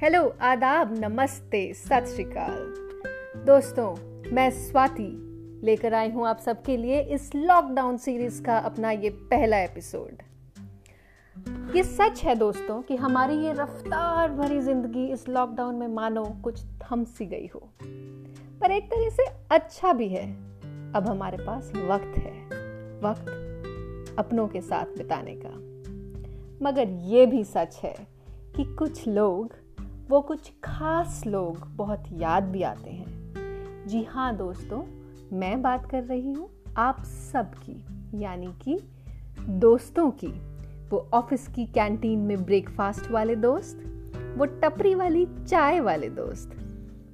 Hello आदाब, नमस्ते, सत श्रीकाल। दोस्तों, मैं स्वाति लेकर आई हूँ आप सबके लिए इस लॉकडाउन सीरीज़ का अपना ये पहला एपिसोड ये सच है दोस्तों कि हमारी ये रफ्तार भरी ज़िंदगी इस लॉकडाउन में मानो कुछ थम सी गई हो। पर एक तरह से अच्छा भी है, अब हमारे पास वक्त है, वक्त अपनों के साथ बिताने का। मगर ये भी सच है कि कुछ लोग वो कुछ खास लोग बहुत याद भी आते हैं। जी हाँ दोस्तों, मैं बात कर रही हूँ आप सबकी यानी कि दोस्तों की। वो ऑफ़िस की कैंटीन में ब्रेकफास्ट वाले दोस्त, वो टपरी वाली चाय वाले दोस्त,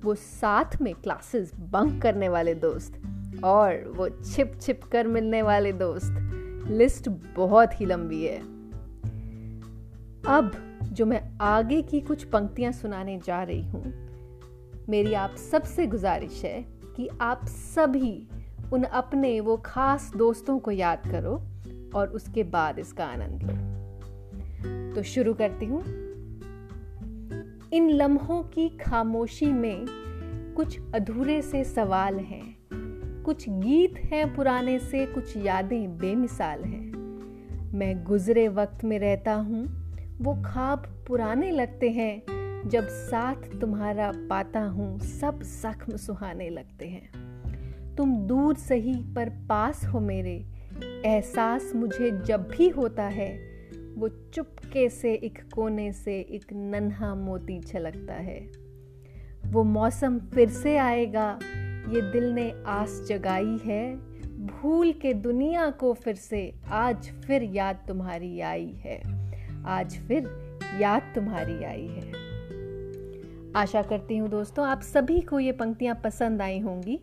वो साथ में क्लासेस बंक करने वाले दोस्त और वो छिप छिप कर मिलने वाले दोस्त। लिस्ट बहुत ही लंबी है। अब जो मैं आगे की कुछ पंक्तियाँ सुनाने जा रही हूँ। मेरी आप सबसे गुजारिश है कि आप सभी उन अपने वो खास दोस्तों को याद करो और उसके बाद इसका आनंद लो। तो शुरू करती हूँ। इन लम्हों की खामोशी में कुछ अधूरे से सवाल हैं, कुछ गीत हैं पुराने से कुछ यादें बेमिसाल हैं। मैं गुजरे वक्त में रहता हूँ वो ख्वाब पुराने लगते हैं, जब साथ तुम्हारा पाता हूँ, सब जख्म सुहाने लगते हैं। तुम दूर सही पर पास हो मेरे, एहसास मुझे जब भी होता है, वो चुपके से एक कोने से एक नन्हा मोती छलकता है। वो मौसम फिर से आएगा, ये दिल ने आस जगाई है, भूल के दुनिया को फिर से, आज फिर याद तुम्हारी आई है। आज फिर याद तुम्हारी आई है। आशा करती हूँ दोस्तों, आप सभी को ये पंक्तियाँ पसंद आई होंगी।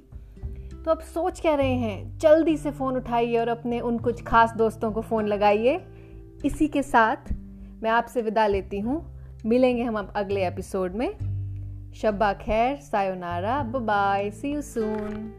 तो अब सोच क्या रहे हैं? जल्दी से फ़ोन उठाइए और अपने उन कुछ खास दोस्तों को फ़ोन लगाइए। इसी के साथ मैं आपसे विदा लेती हूँ। मिलेंगे हम अब अगले एपिसोड में। शब्बा खैर, sayonara bye see you soon